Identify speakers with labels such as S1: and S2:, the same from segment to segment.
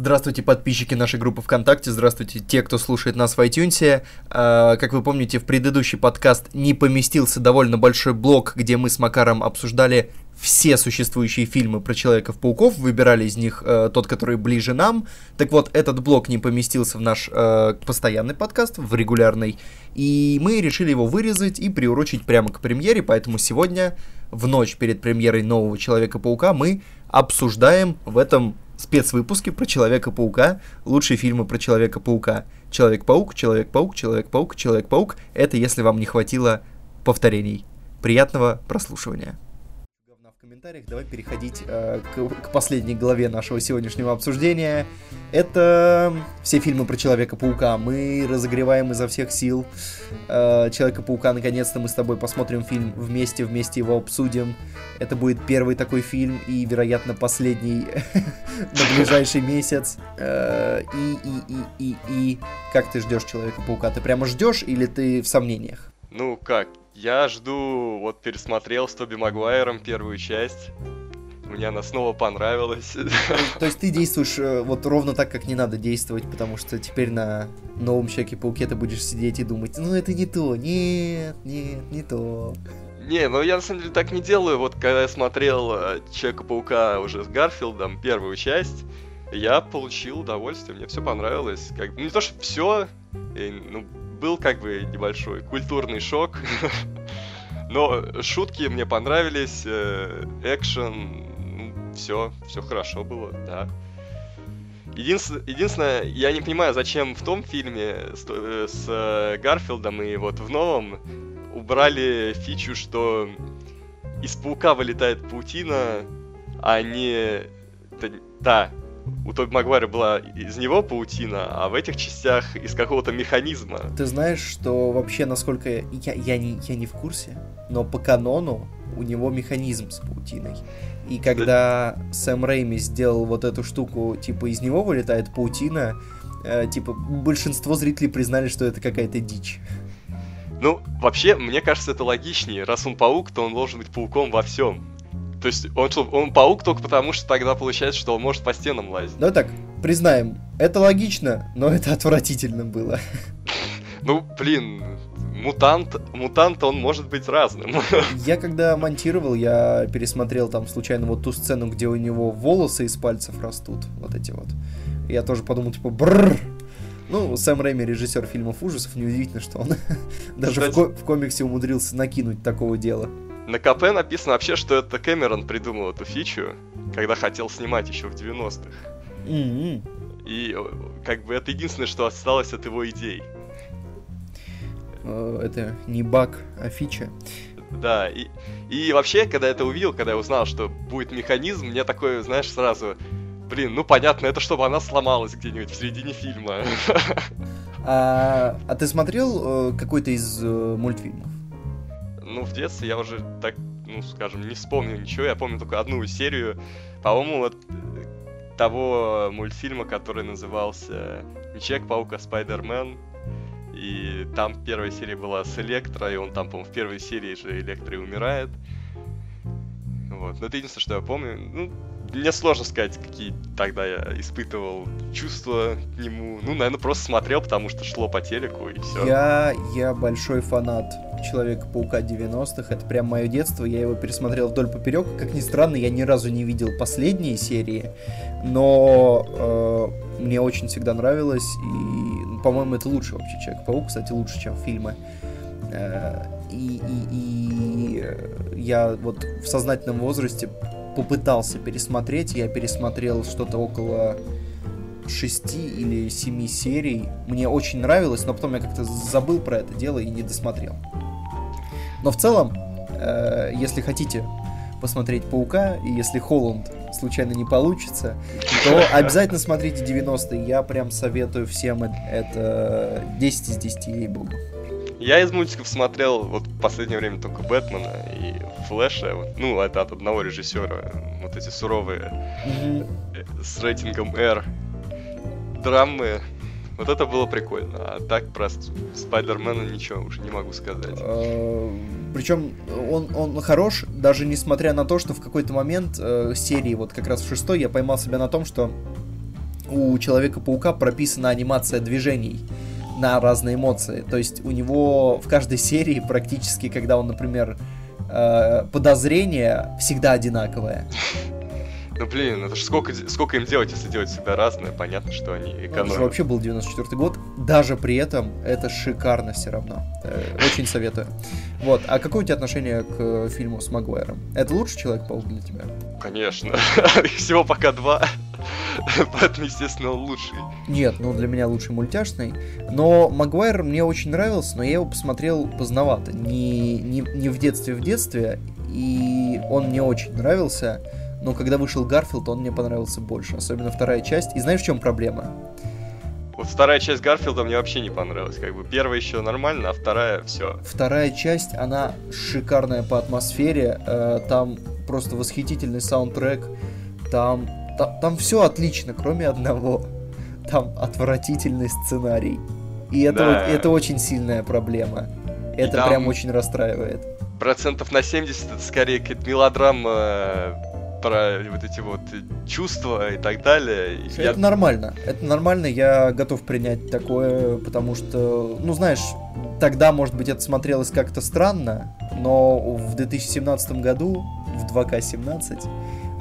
S1: Здравствуйте, подписчики нашей группы ВКонтакте, здравствуйте те, кто слушает нас в iTunes. А, как вы помните, в предыдущий подкаст не поместился довольно большой блок, где мы с Макаром обсуждали все существующие фильмы про Человеков-пауков, выбирали из них э, тот, который ближе нам. Так вот, этот блок не поместился в наш э, постоянный подкаст, в регулярный, и мы решили его вырезать и приурочить прямо к премьере, поэтому сегодня, в ночь перед премьерой нового Человека-паука, мы обсуждаем в этом спецвыпуске про Человека-паука, лучшие фильмы про Человека-паука. Человек-паук, Человек-паук, Человек-паук, Человек-паук. Это если вам не хватило повторений. Приятного прослушивания комментариях. Давай переходить э, к, к последней главе нашего сегодняшнего обсуждения. Это все фильмы про Человека-паука. Мы разогреваем изо всех сил. Э, Человека-паука, наконец-то мы с тобой посмотрим фильм вместе, вместе его обсудим. Это будет первый такой фильм и, вероятно, последний на ближайший месяц. Э, и, и, и, и, и... Как ты ждешь Человека-паука? Ты прямо ждешь или ты в сомнениях?
S2: Ну как, я жду, вот пересмотрел с Тоби Магуайром первую часть. Мне она снова понравилась.
S1: То есть ты действуешь э, вот ровно так, как не надо действовать, потому что теперь на новом Человеке-пауке ты будешь сидеть и думать, ну это не то, нет, нет, не то.
S2: Не, ну я на самом деле так не делаю. Вот когда я смотрел э, Человека-паука уже с Гарфилдом, первую часть, я получил удовольствие, мне все понравилось. Как... Ну, не то, что все, ну, был как бы небольшой культурный шок. Но шутки мне понравились, э, экшен, все, все хорошо было, да. Единственное, единственное, я не понимаю, зачем в том фильме с, э, с э, Гарфилдом и вот в новом убрали фичу, что из паука вылетает паутина, а не... Да, у Тоби Магуайра была из него паутина, а в этих частях из какого-то механизма.
S1: Ты знаешь, что вообще, насколько я, я, не, я не в курсе, но по канону у него механизм с паутиной. И когда да. Сэм Рейми сделал вот эту штуку, типа из него вылетает паутина, э, типа большинство зрителей признали, что это какая-то дичь.
S2: Ну, вообще, мне кажется, это логичнее. Раз он паук, то он должен быть пауком во всем. То есть он, он паук только потому, что тогда получается, что он может по стенам лазить.
S1: Ну так, признаем, это логично, но это отвратительно было.
S2: Ну, блин, мутант, мутант, он может быть разным.
S1: Я когда монтировал, я пересмотрел там случайно вот ту сцену, где у него волосы из пальцев растут, вот эти вот. Я тоже подумал, типа, бррр, ну, Сэм Рэйми, режиссер фильмов ужасов, неудивительно, что он даже в, ко- в комиксе умудрился накинуть такого дела.
S2: На КП написано вообще, что это Кэмерон придумал эту фичу, когда хотел снимать еще в 90-х. Mm-hmm. И как бы это единственное, что осталось от его идей.
S1: Э, это не баг, а фича.
S2: Да, и, и вообще, когда я это увидел, когда я узнал, что будет механизм, мне такое, знаешь, сразу, блин, ну понятно, это чтобы она сломалась где-нибудь в середине фильма.
S1: А, а ты смотрел э, какой-то из э, мультфильмов?
S2: Ну, в детстве я уже так, ну, скажем, не вспомню ничего. Я помню только одну серию, по-моему, вот э, того мультфильма, который назывался не Человек-паук, а Спайдермен. И там первая серия была с Электро, и он там, по-моему, в первой серии же Электро и умирает. Вот. Но это единственное, что я помню. Ну, мне сложно сказать, какие тогда я испытывал чувства к нему. Ну, наверное, просто смотрел, потому что шло по телеку и все.
S1: Я, я большой фанат Человека-паука 90-х. Это прям мое детство. Я его пересмотрел вдоль поперек. Как ни странно, я ни разу не видел последние серии. Но э, мне очень всегда нравилось. И, по-моему, это лучше вообще Человек-паук. Кстати, лучше, чем фильмы. Э, и, и, и я вот в сознательном возрасте попытался пересмотреть. Я пересмотрел что-то около шести или семи серий. Мне очень нравилось, но потом я как-то забыл про это дело и не досмотрел. Но в целом, э, если хотите посмотреть Паука, и если Холланд случайно не получится, то обязательно смотрите 90-е. Я прям советую всем это 10 из 10, ей-богу.
S2: Я из мультиков смотрел вот в последнее время только Бэтмена и Флэша. Ну, это от одного режиссера. Вот эти суровые mm-hmm. с рейтингом R драмы. Вот это было прикольно. А так про Спайдермена ничего уже не могу сказать. А,
S1: Причем он, он хорош, даже несмотря на то, что в какой-то момент э, серии, вот как раз в шестой, я поймал себя на том, что у Человека-паука прописана анимация движений на разные эмоции. То есть у него в каждой серии практически, когда он, например, э, подозрение всегда одинаковое.
S2: Ну блин, это ж сколько, сколько им делать, если делать всегда разное, понятно, что они экономят. Ну, это же
S1: вообще был 94 год, даже при этом это шикарно все равно. Э, очень советую. Вот, а какое у тебя отношение к фильму с Магуайром? Это лучший Человек-паук для тебя?
S2: Конечно. Всего пока два. Поэтому, естественно, он лучший.
S1: Нет, ну для меня лучший мультяшный. Но Магуайр мне очень нравился, но я его посмотрел поздновато. Не, не, не в детстве, в детстве. И он мне очень нравился но когда вышел Гарфилд, он мне понравился больше, особенно вторая часть. И знаешь, в чем проблема?
S2: Вот вторая часть Гарфилда мне вообще не понравилась. Как бы первая еще нормально, а вторая все.
S1: Вторая часть, она шикарная по атмосфере. Э, там просто восхитительный саундтрек. Там, там, там все отлично, кроме одного. Там отвратительный сценарий. И это, да. это очень сильная проблема. Это там... прям очень расстраивает.
S2: Процентов на 70 это скорее какая-то мелодрама про вот эти вот чувства и так далее.
S1: Это я... нормально. Это нормально, я готов принять такое, потому что, ну знаешь, тогда, может быть, это смотрелось как-то странно, но в 2017 году, в 2К17,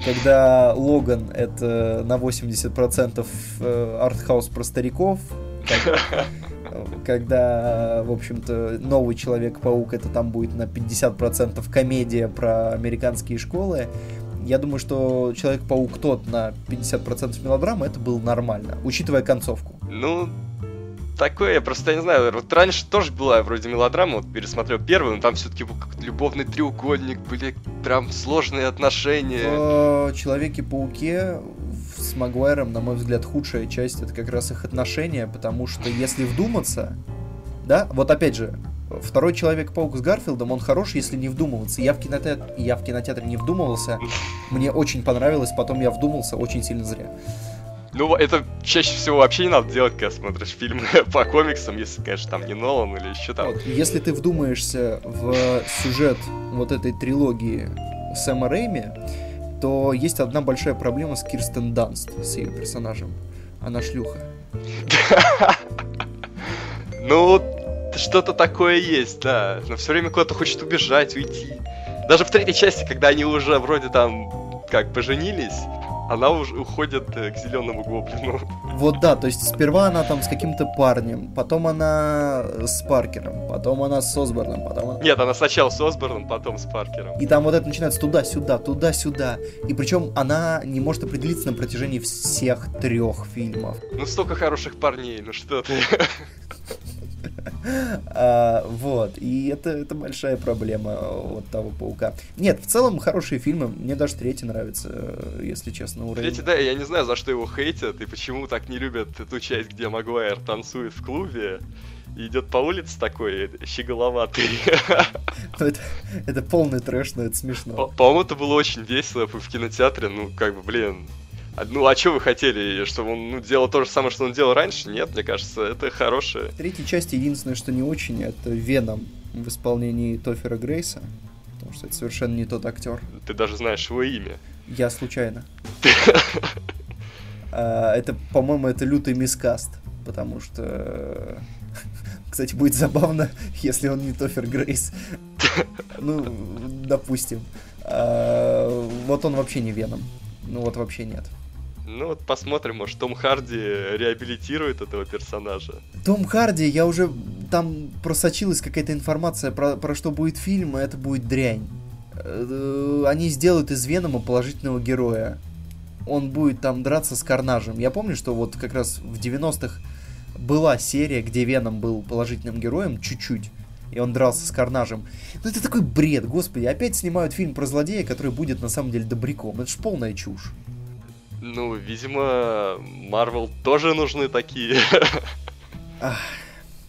S1: когда Логан это на 80% э, артхаус про стариков, когда, в общем-то, новый Человек-паук это там будет на 50% комедия про американские школы, я думаю, что Человек-паук тот на 50% мелодрамы, это было нормально, учитывая концовку.
S2: Ну, такое, я просто не знаю, вот раньше тоже была вроде мелодрама, вот пересмотрел первую, но там все-таки был как любовный треугольник, были прям сложные отношения.
S1: В Человеке-пауке с Магуайром, на мой взгляд, худшая часть это как раз их отношения, потому что если вдуматься, да, вот опять же, Второй Человек-паук с Гарфилдом, он хорош, если не вдумываться. Я в, кинотеатре, я в кинотеатре не вдумывался. Мне очень понравилось, потом я вдумался очень сильно зря.
S2: Ну, это чаще всего вообще не надо делать, когда смотришь фильмы по комиксам, если, конечно, там не Нолан или еще там. Вот,
S1: если ты вдумаешься в сюжет вот этой трилогии Сэма Рэйми, то есть одна большая проблема с Кирстен Данст, с ее персонажем. Она шлюха.
S2: Ну, что-то такое есть, да. Но все время куда-то хочет убежать, уйти. Даже в третьей части, когда они уже вроде там как поженились, она уже уходит э, к зеленому гоблину.
S1: Вот да, то есть сперва она там с каким-то парнем, потом она с Паркером, потом она с Осборном, потом она...
S2: Нет, она сначала с Осборном, потом с Паркером.
S1: И там вот это начинается туда-сюда, туда-сюда. И причем она не может определиться на протяжении всех трех фильмов.
S2: Ну столько хороших парней, ну что ты.
S1: а, вот, и это, это большая проблема вот того паука. Нет, в целом хорошие фильмы, мне даже третий нравится, если честно,
S2: уровень. Третий, да, я не знаю, за что его хейтят, и почему так не любят ту часть, где Магуайр танцует в клубе, и идет по улице такой щеголоватый.
S1: Ну, это, это полный трэш, но это смешно.
S2: По-моему, это было очень весело в кинотеатре, ну, как бы, блин, ну, а что вы хотели? Чтобы он ну, делал то же самое, что он делал раньше? Нет, мне кажется, это хорошее.
S1: В третьей части единственное, что не очень, это Веном в исполнении Тофера Грейса. Потому что это совершенно не тот актер.
S2: Ты даже знаешь его имя.
S1: Я случайно. А, это, по-моему, это лютый мискаст. Потому что... Кстати, будет забавно, если он не Тофер Грейс. Ну, допустим. А, вот он вообще не Веном. Ну вот вообще нет.
S2: Ну вот посмотрим, может Том Харди реабилитирует этого персонажа.
S1: Том Харди, я уже там просочилась какая-то информация про, про что будет фильм, и это будет дрянь. Э, они сделают из Венома положительного героя. Он будет там драться с Карнажем. Я помню, что вот как раз в 90-х была серия, где Веном был положительным героем, чуть-чуть и он дрался с Карнажем. Ну это такой бред, господи, опять снимают фильм про злодея, который будет на самом деле добряком. Это ж полная чушь.
S2: Ну, видимо, Марвел тоже нужны такие.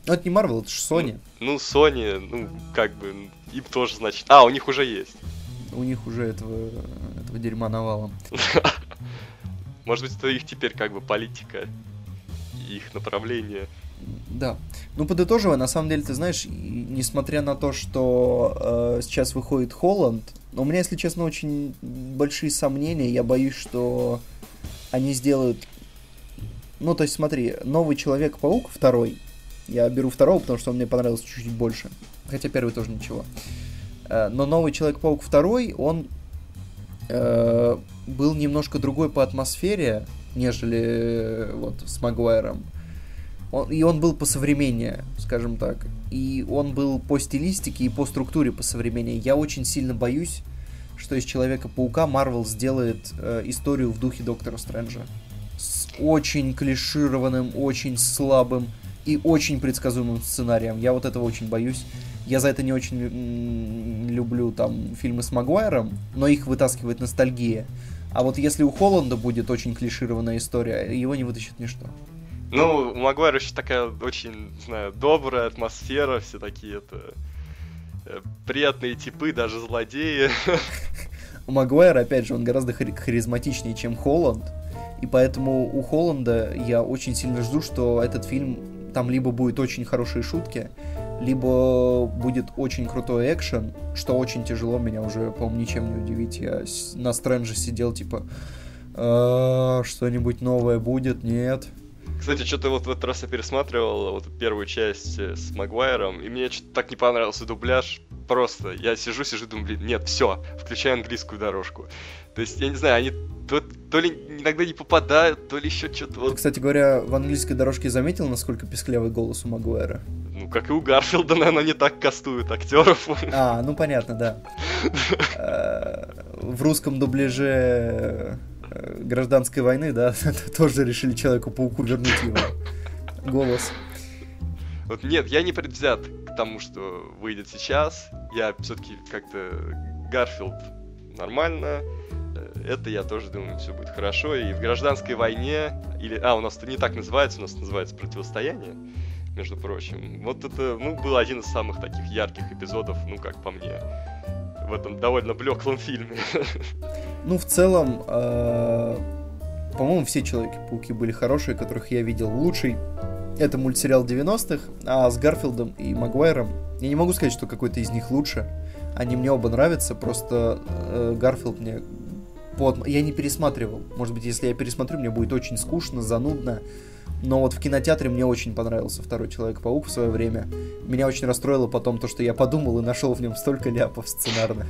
S1: Ну, это не Марвел, это же Sony.
S2: Ну, ну, Sony, ну, как бы, им тоже, значит... А, у них уже есть.
S1: У них уже этого, этого дерьма навалом.
S2: Может быть, это их теперь как бы политика, их направление.
S1: Да. Ну, подытоживая, на самом деле, ты знаешь, несмотря на то, что э, сейчас выходит Холланд, у меня, если честно, очень большие сомнения. Я боюсь, что они сделают Ну, то есть, смотри, новый Человек-паук, второй. Я беру второго, потому что он мне понравился чуть-чуть больше. Хотя первый тоже ничего. Э, но новый Человек-паук второй, он э, был немножко другой по атмосфере, нежели э, вот с Магуайром. Он, и он был по современнее, скажем так. И он был по стилистике и по структуре по современнее. Я очень сильно боюсь, что из Человека-паука Марвел сделает э, историю в духе Доктора Стрэнджа. С очень клишированным, очень слабым и очень предсказуемым сценарием. Я вот этого очень боюсь. Я за это не очень люблю там фильмы с Магуайром, но их вытаскивает ностальгия. А вот если у Холланда будет очень клишированная история, его не вытащит ничто.
S2: Ну, у Магуайра еще такая очень, не знаю, добрая атмосфера, все такие это приятные типы, даже злодеи.
S1: У Магуайра, опять же, он гораздо харизматичнее, чем Холланд. И поэтому у Холланда я очень сильно жду, что этот фильм там либо будет очень хорошие шутки, либо будет очень крутой экшен, что очень тяжело, меня уже, по-моему, ничем не удивить. Я на Стрэнже сидел, типа, «А, что-нибудь новое будет? Нет.
S2: Кстати, что-то вот в этот раз я пересматривал вот первую часть э, с Магуайром, и мне что-то так не понравился дубляж. Просто я сижу, сижу, думаю, блин, нет, все, включаю английскую дорожку. То есть, я не знаю, они то, то ли иногда не попадают, то ли еще что-то. Вот.
S1: Кстати говоря, в английской дорожке заметил, насколько песклявый голос у Магуэра?
S2: Ну, как и у Гарфилда, наверное, не так кастуют актеров.
S1: А, ну понятно, да. Э, в русском дубляже гражданской войны, да, тоже решили Человеку-пауку вернуть его голос.
S2: Вот нет, я не предвзят к тому, что выйдет сейчас. Я все-таки как-то Гарфилд нормально, это я тоже думаю, все будет хорошо. И в гражданской войне, или, а, у нас это не так называется, у нас называется противостояние, между прочим. Вот это, ну, был один из самых таких ярких эпизодов, ну, как по мне, в этом довольно блеклом фильме.
S1: Ну, в целом, э, по-моему, все Человеки-пауки были хорошие, которых я видел. Лучший это мультсериал 90-х, а с Гарфилдом и Магуайром я не могу сказать, что какой-то из них лучше. Они мне оба нравятся, просто э, Гарфилд мне по... Я не пересматривал. Может быть, если я пересмотрю, мне будет очень скучно, занудно. Но вот в кинотеатре мне очень понравился второй Человек-паук в свое время. Меня очень расстроило потом то, что я подумал и нашел в нем столько ляпов сценарных.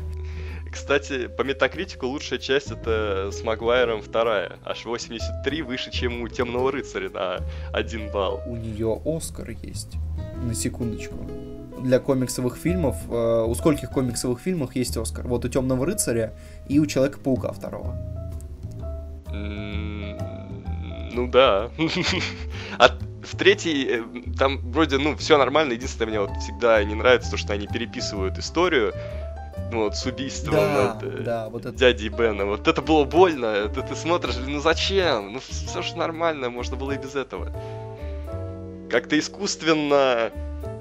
S2: Кстати, по метакритику лучшая часть это с Магуайром вторая. Аж 83 выше, чем у Темного рыцаря на один балл.
S1: У нее Оскар есть. На секундочку для комиксовых фильмов, э, у скольких комиксовых фильмов есть Оскар? Вот у Темного рыцаря и у Человека-паука второго.
S2: Ну да. А в третьей, э, там вроде, ну, все нормально. Единственное, мне вот всегда не нравится то, что они переписывают историю. Ну, вот с убийством
S1: да, от, да, вот это...
S2: дяди Бена. Вот это было больно. Это ты смотришь, ну зачем? Ну все же нормально, можно было и без этого. Как-то искусственно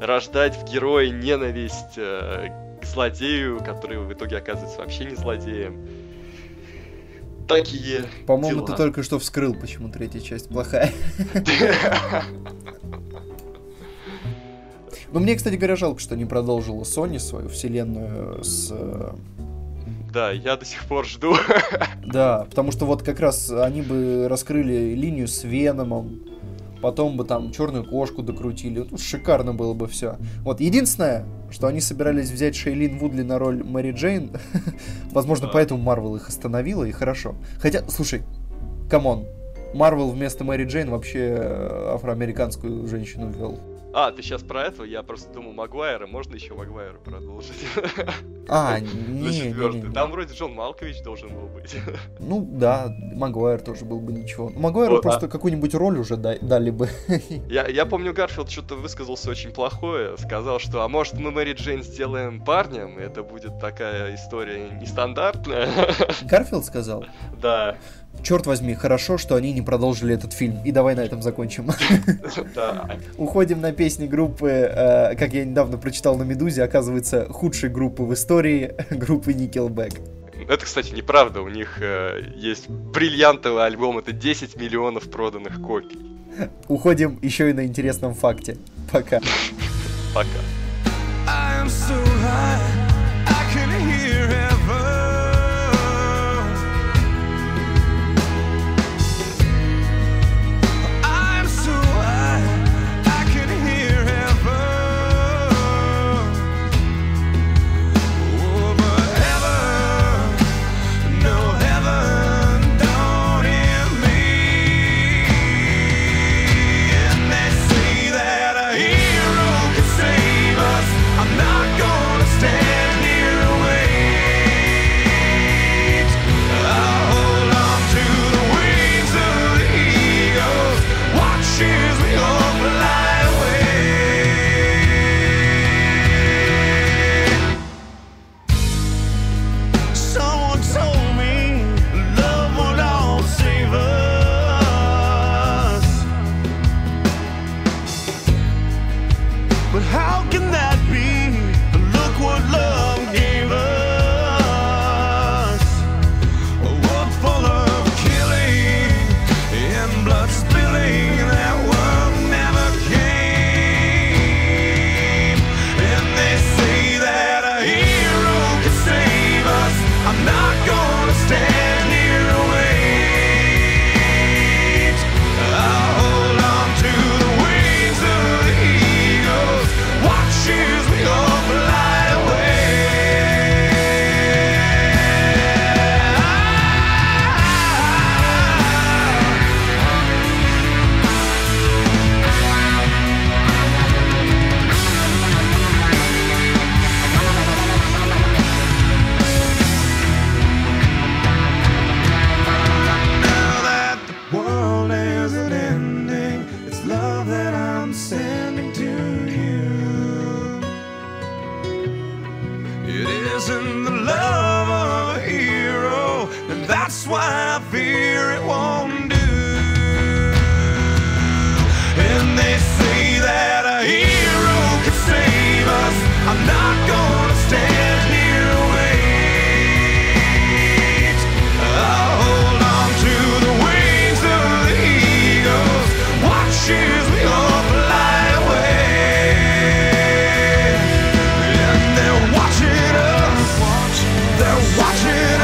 S2: рождать в герое ненависть э, к злодею, который в итоге оказывается вообще не злодеем. Такие.
S1: По-моему, ты только что вскрыл, почему третья часть плохая. Но мне, кстати говоря, жалко, что не продолжила Sony свою вселенную с
S2: да, я до сих пор жду.
S1: Да, потому что вот как раз они бы раскрыли линию с Веномом, потом бы там черную кошку докрутили. Ну, шикарно было бы все. Вот единственное, что они собирались взять Шейлин Вудли на роль Мэри Джейн. Возможно, да. поэтому Марвел их остановила, и хорошо. Хотя, слушай, come on, Marvel вместо Мэри Джейн вообще э, афроамериканскую женщину ввел.
S2: А, ты сейчас про этого? Я просто думал, Магуайра, можно еще Магуайра продолжить?
S1: А, не, не,
S2: Там вроде Джон Малкович должен был быть.
S1: Ну да, Магуайр тоже был бы ничего. Магуайру вот, просто а... какую-нибудь роль уже дали бы.
S2: Я, я помню, Гарфилд что-то высказался очень плохое. Сказал, что, а может мы Мэри Джейн сделаем парнем, и это будет такая история нестандартная.
S1: Гарфилд сказал?
S2: Да
S1: черт возьми, хорошо, что они не продолжили этот фильм. И давай на этом закончим. Уходим на песни группы, э, как я недавно прочитал на Медузе, оказывается, худшей группы в истории, группы Nickelback.
S2: Это, кстати, неправда. У них э, есть бриллиантовый альбом, это 10 миллионов проданных копий.
S1: Уходим еще и на интересном факте. Пока.
S2: Пока. I am so high.
S3: isn't the love of a hero, and that's why I fear it. They're watching